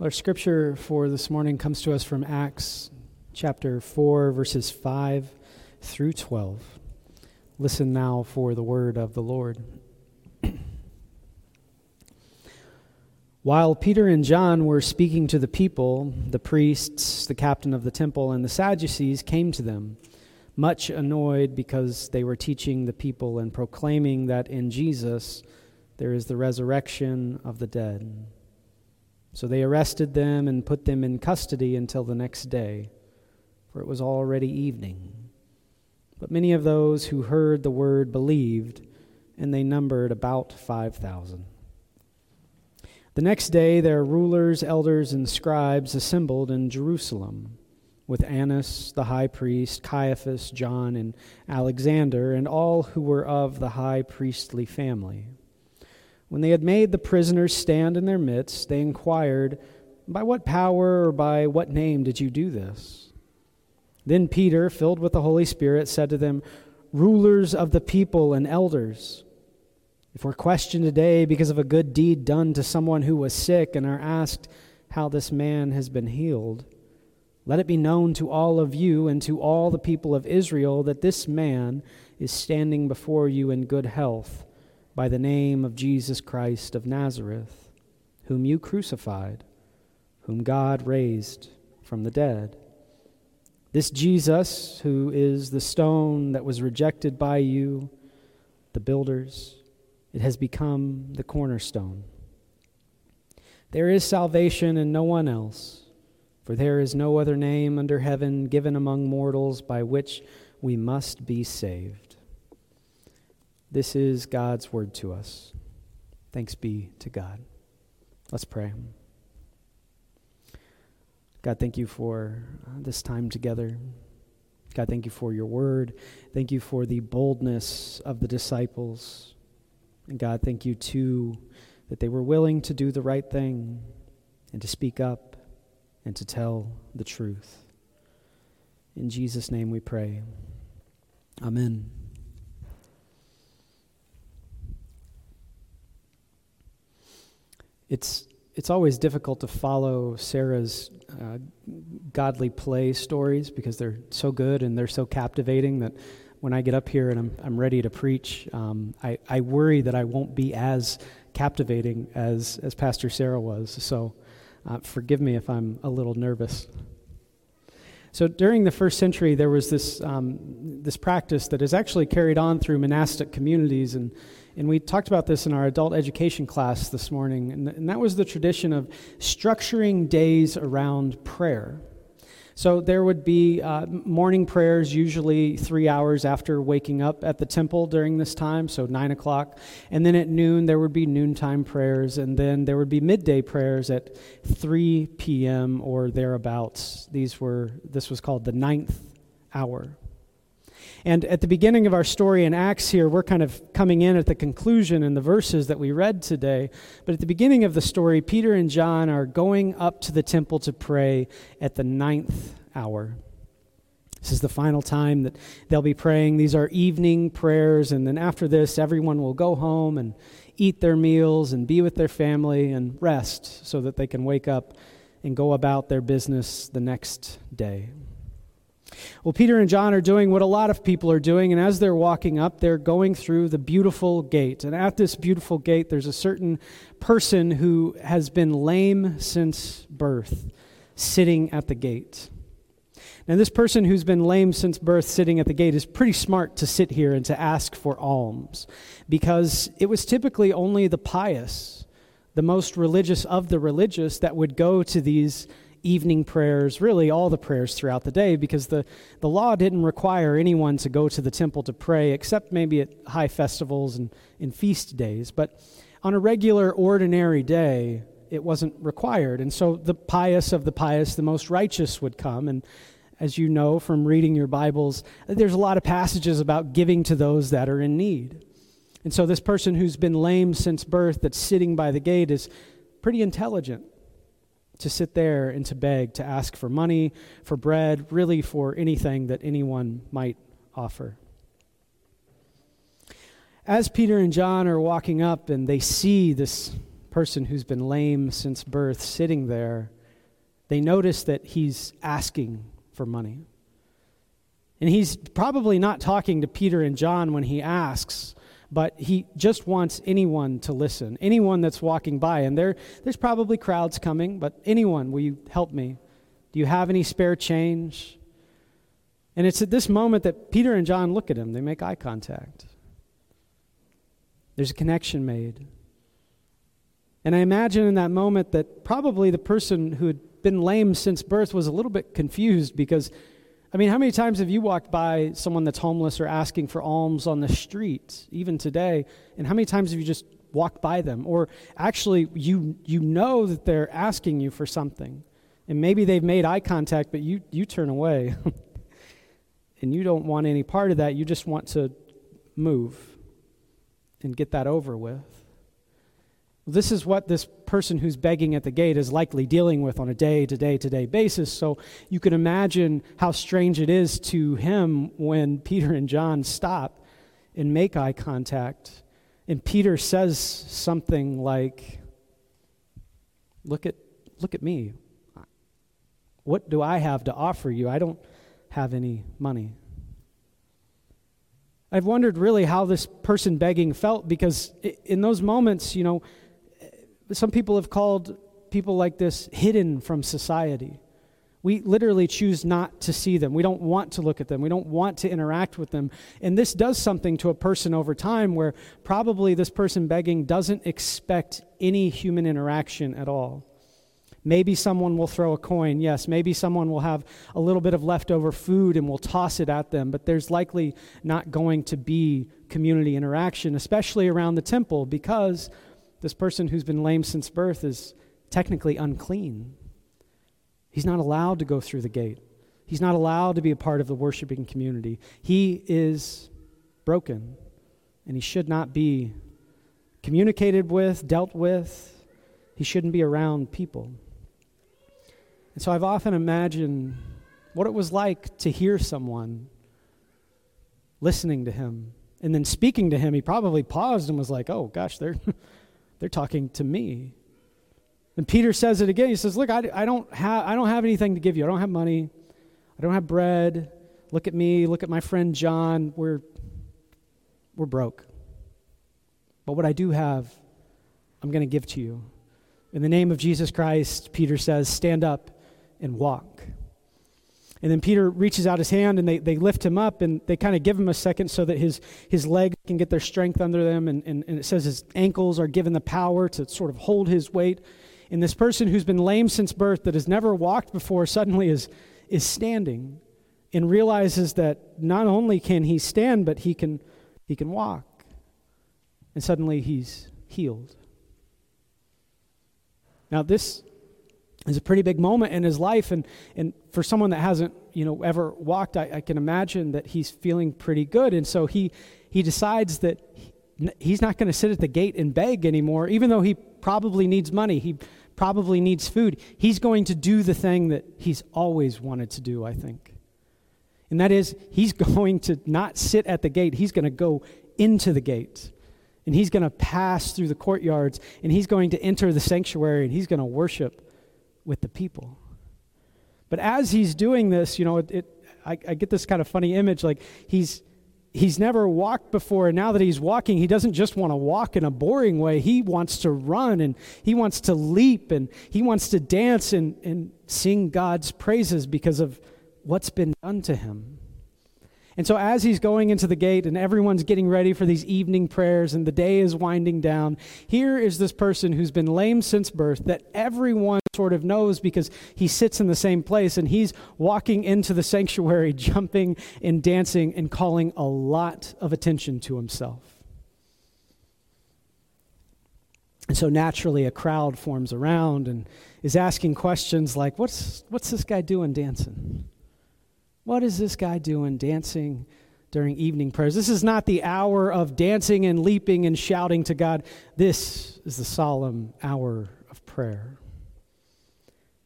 Our scripture for this morning comes to us from Acts chapter 4, verses 5 through 12. Listen now for the word of the Lord. While Peter and John were speaking to the people, the priests, the captain of the temple, and the Sadducees came to them, much annoyed because they were teaching the people and proclaiming that in Jesus there is the resurrection of the dead. So they arrested them and put them in custody until the next day, for it was already evening. But many of those who heard the word believed, and they numbered about 5,000. The next day, their rulers, elders, and scribes assembled in Jerusalem with Annas the high priest, Caiaphas, John, and Alexander, and all who were of the high priestly family. When they had made the prisoners stand in their midst, they inquired, By what power or by what name did you do this? Then Peter, filled with the Holy Spirit, said to them, Rulers of the people and elders, if we're questioned today because of a good deed done to someone who was sick and are asked how this man has been healed, let it be known to all of you and to all the people of Israel that this man is standing before you in good health by the name of Jesus Christ of Nazareth, whom you crucified, whom God raised from the dead. This Jesus, who is the stone that was rejected by you, the builders, it has become the cornerstone. There is salvation in no one else, for there is no other name under heaven given among mortals by which we must be saved. This is God's word to us. Thanks be to God. Let's pray. God, thank you for uh, this time together. God, thank you for your word. Thank you for the boldness of the disciples. And God, thank you too that they were willing to do the right thing and to speak up and to tell the truth. In Jesus' name we pray. Amen. It's it's always difficult to follow Sarah's uh, godly play stories because they're so good and they're so captivating that when I get up here and I'm, I'm ready to preach, um, I, I worry that I won't be as captivating as, as Pastor Sarah was. So uh, forgive me if I'm a little nervous. So during the first century, there was this, um, this practice that is actually carried on through monastic communities. And and we talked about this in our adult education class this morning, and, and that was the tradition of structuring days around prayer. So there would be uh, morning prayers, usually three hours after waking up at the temple during this time, so nine o'clock. And then at noon, there would be noontime prayers, and then there would be midday prayers at 3 p.m. or thereabouts. These were, this was called the ninth hour. And at the beginning of our story in Acts here, we're kind of coming in at the conclusion in the verses that we read today. But at the beginning of the story, Peter and John are going up to the temple to pray at the ninth hour. This is the final time that they'll be praying. These are evening prayers, and then after this, everyone will go home and eat their meals and be with their family and rest so that they can wake up and go about their business the next day. Well, Peter and John are doing what a lot of people are doing, and as they're walking up, they're going through the beautiful gate. And at this beautiful gate, there's a certain person who has been lame since birth sitting at the gate. Now, this person who's been lame since birth sitting at the gate is pretty smart to sit here and to ask for alms because it was typically only the pious, the most religious of the religious, that would go to these evening prayers, really all the prayers throughout the day, because the, the law didn't require anyone to go to the temple to pray, except maybe at high festivals and in feast days. But on a regular, ordinary day, it wasn't required. And so the pious of the pious, the most righteous, would come. And as you know from reading your Bibles, there's a lot of passages about giving to those that are in need. And so this person who's been lame since birth that's sitting by the gate is pretty intelligent to sit there and to beg, to ask for money, for bread, really for anything that anyone might offer. As Peter and John are walking up and they see this person who's been lame since birth sitting there, they notice that he's asking for money. And he's probably not talking to Peter and John when he asks, but he just wants anyone to listen, anyone that's walking by. And there, there's probably crowds coming, but anyone, will you help me? Do you have any spare change? And it's at this moment that Peter and John look at him. They make eye contact. There's a connection made. And I imagine in that moment that probably the person who had been lame since birth was a little bit confused because, I mean, how many times have you walked by someone that's homeless or asking for alms on the street, even today? And how many times have you just walked by them? Or actually, you, you know that they're asking you for something. And maybe they've made eye contact, but you, you turn away. and you don't want any part of that. You just want to move and get that over with. This is what this person who's begging at the gate is likely dealing with on a day to day to day basis. So you can imagine how strange it is to him when Peter and John stop and make eye contact. And Peter says something like, Look at, look at me. What do I have to offer you? I don't have any money. I've wondered really how this person begging felt because in those moments, you know, some people have called people like this hidden from society. We literally choose not to see them. We don't want to look at them. We don't want to interact with them. And this does something to a person over time where probably this person begging doesn't expect any human interaction at all. Maybe someone will throw a coin, yes. Maybe someone will have a little bit of leftover food and will toss it at them, but there's likely not going to be community interaction, especially around the temple, because this person who's been lame since birth is technically unclean. He's not allowed to go through the gate, he's not allowed to be a part of the worshiping community. He is broken, and he should not be communicated with, dealt with. He shouldn't be around people. And so I've often imagined what it was like to hear someone listening to him and then speaking to him. He probably paused and was like, oh gosh, they're, they're talking to me. And Peter says it again. He says, Look, I, I, don't have, I don't have anything to give you. I don't have money. I don't have bread. Look at me. Look at my friend John. We're, we're broke. But what I do have, I'm going to give to you. In the name of Jesus Christ, Peter says, Stand up and walk. And then Peter reaches out his hand and they, they lift him up and they kind of give him a second so that his, his legs can get their strength under them. And, and, and it says his ankles are given the power to sort of hold his weight. And this person who's been lame since birth, that has never walked before, suddenly is, is standing and realizes that not only can he stand, but he can, he can walk. And suddenly he's healed. Now, this is a pretty big moment in his life. And, and for someone that hasn't, you know, ever walked, I, I can imagine that he's feeling pretty good. And so he, he decides that he's not going to sit at the gate and beg anymore, even though he probably needs money. He probably needs food. He's going to do the thing that he's always wanted to do, I think. And that is, he's going to not sit at the gate, he's going to go into the gate. And he's going to pass through the courtyards, and he's going to enter the sanctuary, and he's going to worship with the people. But as he's doing this, you know, it, it I, I, get this kind of funny image like he's he's never walked before. And now that he's walking he doesn't just want to walk in a boring way. He wants to run and he wants to leap and he wants to dance and, and sing god's praises because of what's been done to him and so, as he's going into the gate and everyone's getting ready for these evening prayers and the day is winding down, here is this person who's been lame since birth that everyone sort of knows because he sits in the same place and he's walking into the sanctuary, jumping and dancing and calling a lot of attention to himself. And so naturally, a crowd forms around and is asking questions like, What's, what's this guy doing dancing? What is this guy doing dancing during evening prayers? This is not the hour of dancing and leaping and shouting to God. This is the solemn hour of prayer.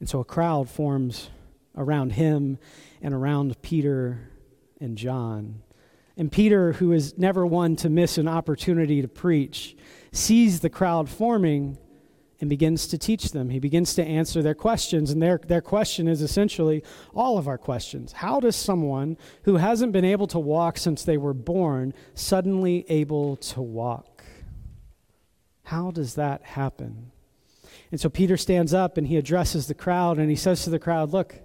And so a crowd forms around him and around Peter and John. And Peter, who is never one to miss an opportunity to preach, sees the crowd forming and begins to teach them. He begins to answer their questions, and their, their question is essentially all of our questions. How does someone who hasn't been able to walk since they were born suddenly able to walk? How does that happen? And so Peter stands up and he addresses the crowd and he says to the crowd, Look,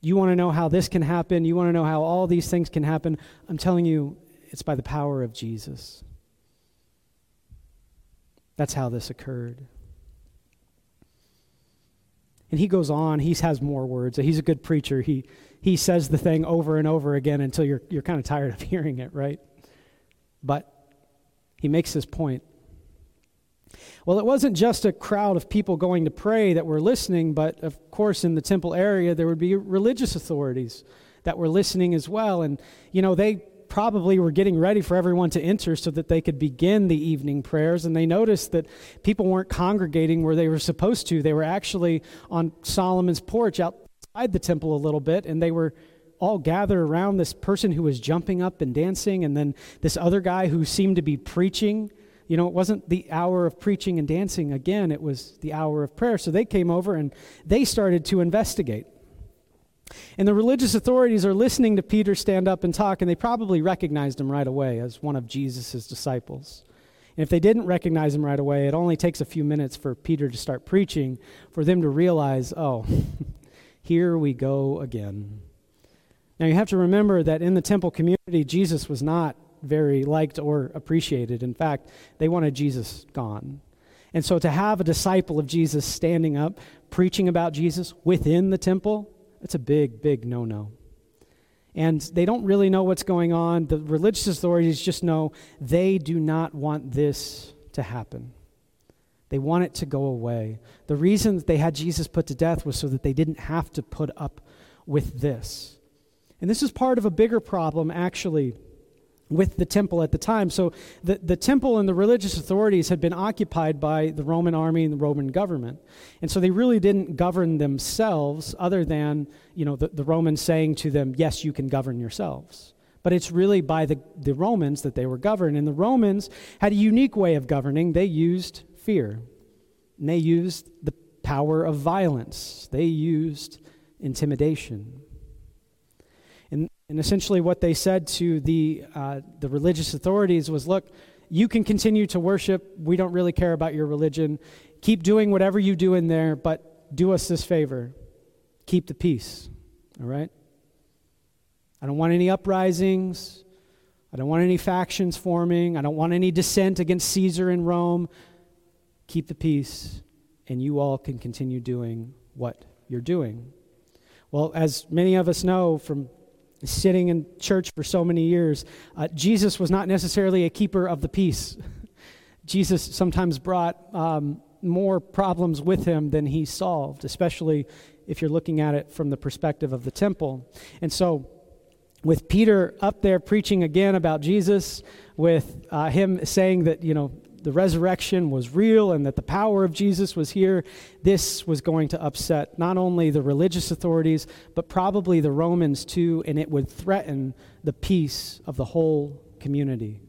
you want to know how this can happen? You want to know how all these things can happen? I'm telling you, it's by the power of Jesus. That's how this occurred. And he goes on, he has more words. He's a good preacher. He, he says the thing over and over again until you're, you're kind of tired of hearing it, right? But he makes his point. Well, it wasn't just a crowd of people going to pray that were listening, but of course, in the temple area, there would be religious authorities that were listening as well. And, you know, they probably were getting ready for everyone to enter so that they could begin the evening prayers. And they noticed that people weren't congregating where they were supposed to. They were actually on Solomon's porch outside the temple a little bit, and they were all gathered around this person who was jumping up and dancing, and then this other guy who seemed to be preaching. You know, it wasn't the hour of preaching and dancing again, it was the hour of prayer. So they came over and they started to investigate. And the religious authorities are listening to Peter stand up and talk, and they probably recognized him right away as one of Jesus' disciples. And if they didn't recognize him right away, it only takes a few minutes for Peter to start preaching for them to realize, oh, here we go again. Now you have to remember that in the temple community, Jesus was not very liked or appreciated. In fact, they wanted Jesus gone. And so to have a disciple of Jesus standing up, preaching about Jesus within the temple, it's a big, big no no. And they don't really know what's going on. The religious authorities just know they do not want this to happen. They want it to go away. The reason that they had Jesus put to death was so that they didn't have to put up with this. And this is part of a bigger problem, actually, with the temple at the time. So the, the temple and the religious authorities had been occupied by the Roman army and the Roman government. And so they really didn't govern themselves other than, you know, the, the Romans saying to them, yes, you can govern yourselves. But it's really by the, the Romans that they were governed. And the Romans had a unique way of governing. They used fear. And they used the power of violence. They used intimidation. And essentially, what they said to the, uh, the religious authorities was look, you can continue to worship. We don't really care about your religion. Keep doing whatever you do in there, but do us this favor keep the peace. All right? I don't want any uprisings. I don't want any factions forming. I don't want any dissent against Caesar in Rome. Keep the peace, and you all can continue doing what you're doing. Well, as many of us know from sitting in church for so many years, uh, Jesus was not necessarily a keeper of the peace. Jesus sometimes brought um, more problems with him than he solved, especially if you're looking at it from the perspective of the temple. And so, with Peter up there preaching again about Jesus, with uh, him saying that, you know, the resurrection was real and that the power of Jesus was here, this was going to upset not only the religious authorities, but probably the Romans too, and it would threaten the peace of the whole community.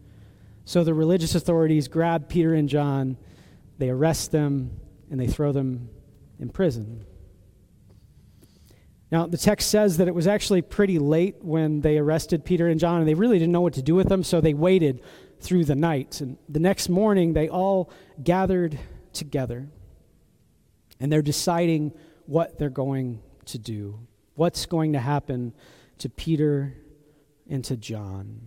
So the religious authorities grab Peter and John, they arrest them, and they throw them in prison. Now, the text says that it was actually pretty late when they arrested Peter and John, and they really didn't know what to do with them, so they waited through the night. And the next morning, they all gathered together and they're deciding what they're going to do, what's going to happen to Peter and to John.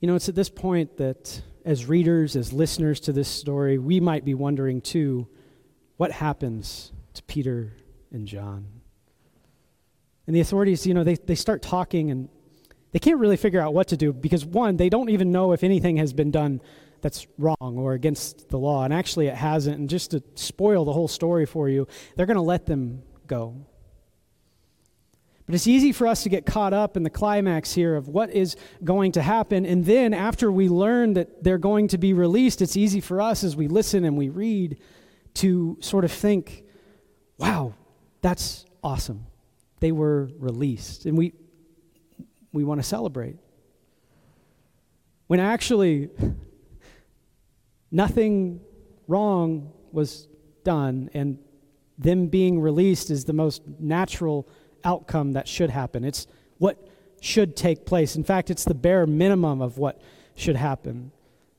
You know, it's at this point that as readers, as listeners to this story, we might be wondering too what happens to Peter and John? And the authorities, you know, they, they start talking and they can't really figure out what to do because, one, they don't even know if anything has been done that's wrong or against the law. And actually, it hasn't. And just to spoil the whole story for you, they're going to let them go. But it's easy for us to get caught up in the climax here of what is going to happen. And then, after we learn that they're going to be released, it's easy for us as we listen and we read to sort of think, wow, that's awesome they were released. And we, we want to celebrate. when actually nothing wrong was done, and them being released is the most natural outcome that should happen. It's what should take place. In fact, it's the bare minimum of what should happen.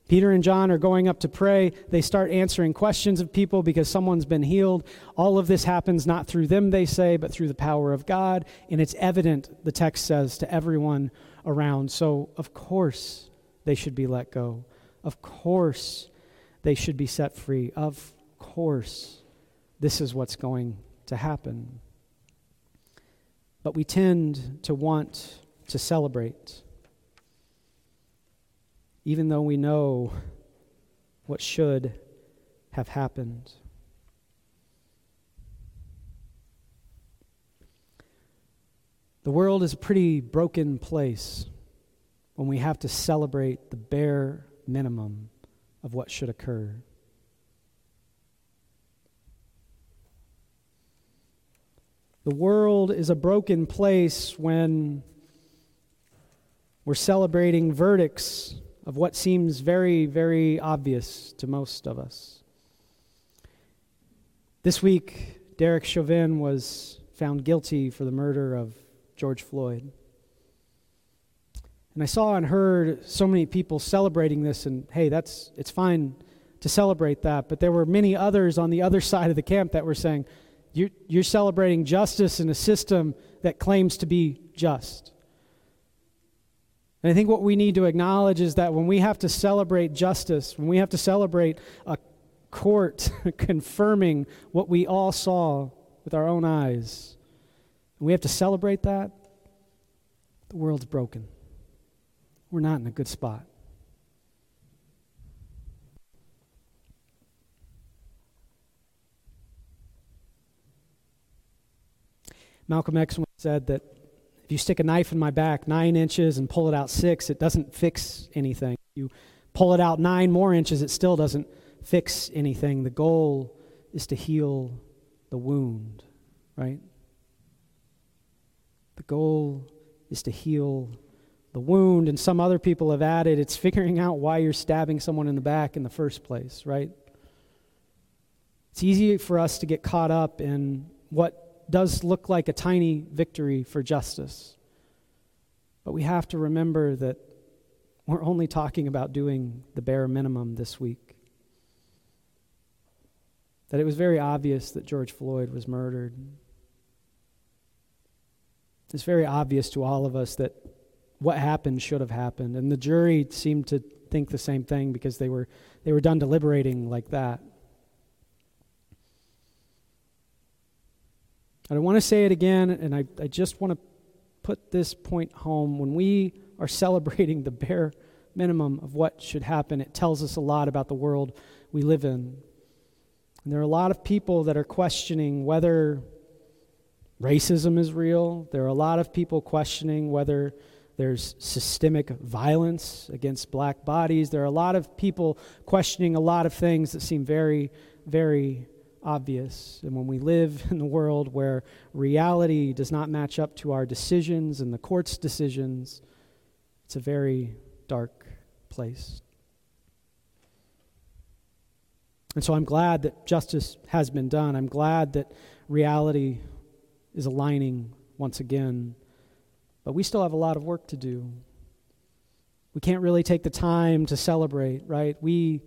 Peter and John are going up to pray. They start answering questions of people because someone's been healed. All of this happens not through them, they say, but through the power of God. And it's evident, the text says, to everyone around. So, of course, they should be let go. Of course, they should be set free. Of course, this is what's going to happen. But we tend to want to celebrate even though we know what should have happened. The world is a pretty broken place when we have to celebrate the bare minimum of what should occur. The world is a broken place when we're celebrating verdicts of what seems very, very obvious to most of us. This week, Derek Chauvin was found guilty for the murder of George Floyd. And I saw and heard so many people celebrating this, and hey, that's it's fine to celebrate that. But there were many others on the other side of the camp that were saying, you're, you're celebrating justice in a system that claims to be just. And I think what we need to acknowledge is that when we have to celebrate justice, when we have to celebrate a court confirming what we all saw with our own eyes, and we have to celebrate that, the world's broken. We're not in a good spot. Malcolm X once said that you stick a knife in my back nine inches and pull it out six, it doesn't fix anything. You pull it out nine more inches, it still doesn't fix anything. The goal is to heal the wound, right? The goal is to heal the wound. And some other people have added it's figuring out why you're stabbing someone in the back in the first place, right? It's easy for us to get caught up in what does look like a tiny victory for justice. But we have to remember that we're only talking about doing the bare minimum this week. That it was very obvious that George Floyd was murdered. It's very obvious to all of us that what happened should have happened. And the jury seemed to think the same thing because they were, they were done deliberating like that. I want to say it again, and I, I just want to put this point home. When we are celebrating the bare minimum of what should happen, it tells us a lot about the world we live in. And there are a lot of people that are questioning whether racism is real. There are a lot of people questioning whether there's systemic violence against black bodies. There are a lot of people questioning a lot of things that seem very, very obvious. And when we live in a world where reality does not match up to our decisions and the court's decisions, it's a very dark place. And so I'm glad that justice has been done. I'm glad that reality is aligning once again. But we still have a lot of work to do. We can't really take the time to celebrate, right? We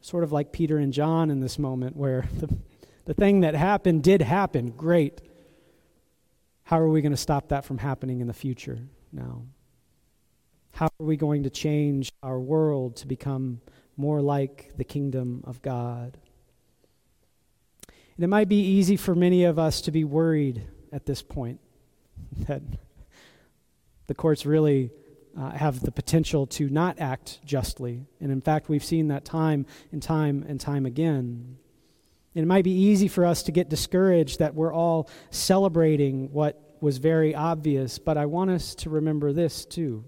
sort of like Peter and John in this moment, where the, the thing that happened did happen. Great. How are we going to stop that from happening in the future now? How are we going to change our world to become more like the kingdom of God? And it might be easy for many of us to be worried at this point that the courts really uh, have the potential to not act justly. And in fact, we've seen that time and time and time again. And it might be easy for us to get discouraged that we're all celebrating what was very obvious, but I want us to remember this too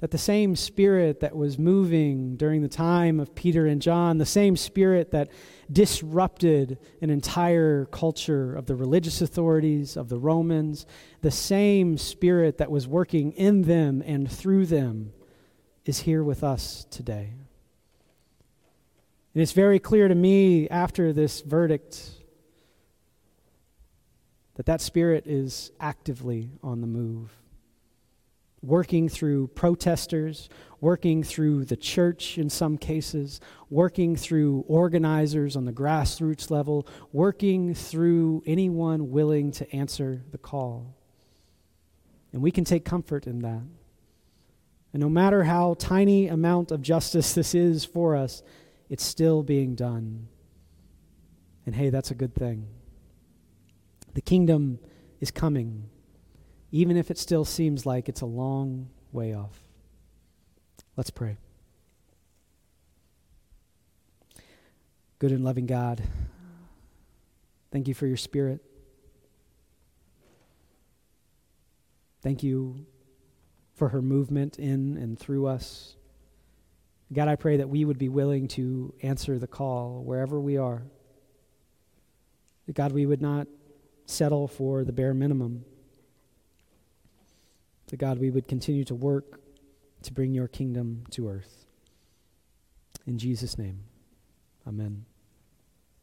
that the same spirit that was moving during the time of Peter and John, the same spirit that disrupted an entire culture of the religious authorities, of the Romans, the same spirit that was working in them and through them is here with us today. And it's very clear to me after this verdict that that Spirit is actively on the move, working through protesters, working through the church in some cases, working through organizers on the grassroots level, working through anyone willing to answer the call. And we can take comfort in that. And no matter how tiny amount of justice this is for us, it's still being done. And hey, that's a good thing. The kingdom is coming, even if it still seems like it's a long way off. Let's pray. Good and loving God, thank you for your spirit. Thank you for her movement in and through us. God, I pray that we would be willing to answer the call wherever we are. That God, we would not settle for the bare minimum. That God, we would continue to work to bring your kingdom to earth. In Jesus' name, amen.